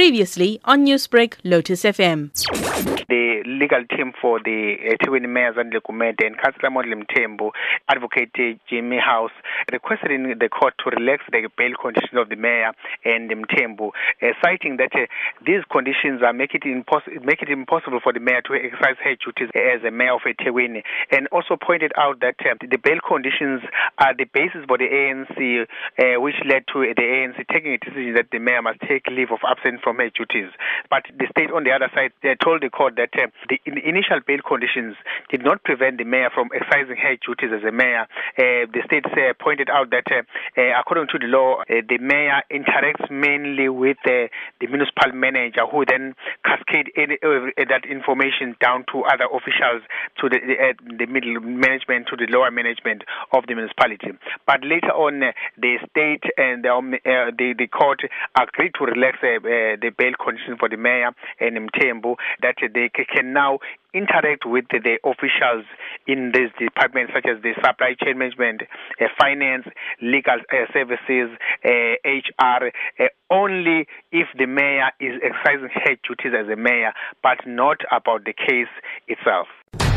Previously on Newsbreak, Lotus FM. the legal team for the eThekwini Mayor Zandile Gumede and Councillor Mondli Mthembu, Advocate uh, Jimmy House, requested in the court to relax the bail conditions of the mayor and Mthembu, uh, citing that uh, these conditions are make it, impos- make it impossible for the mayor to exercise her duties as a mayor of eThekwini, and also pointed out that uh, the bail conditions are the basis for the ANC, uh, which led to the ANC taking a decision that the mayor must take leave of absence from her duties. But the state, on the other side, told the court that uh, the in- initial bail conditions did not prevent the mayor from exercising her duties as a mayor. Uh, the state uh, pointed out that, uh, uh, according to the law, uh, the mayor interacts mainly with the municipal manager, who then cascade any, that information down to other officials, to the the middle management, to the lower management of the municipality. But later on, the state and the, um, the the court agreed to relax the bail conditions for the mayor and Mthembu that they can now interact with the, the officials in these departments such as the supply chain management, uh, finance, legal uh, services, uh, HR, uh, only if the mayor is exercising her duties as a mayor, but not about the case itself.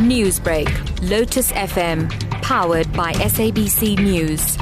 Newsbreak, Lotus FM, powered by SABC News.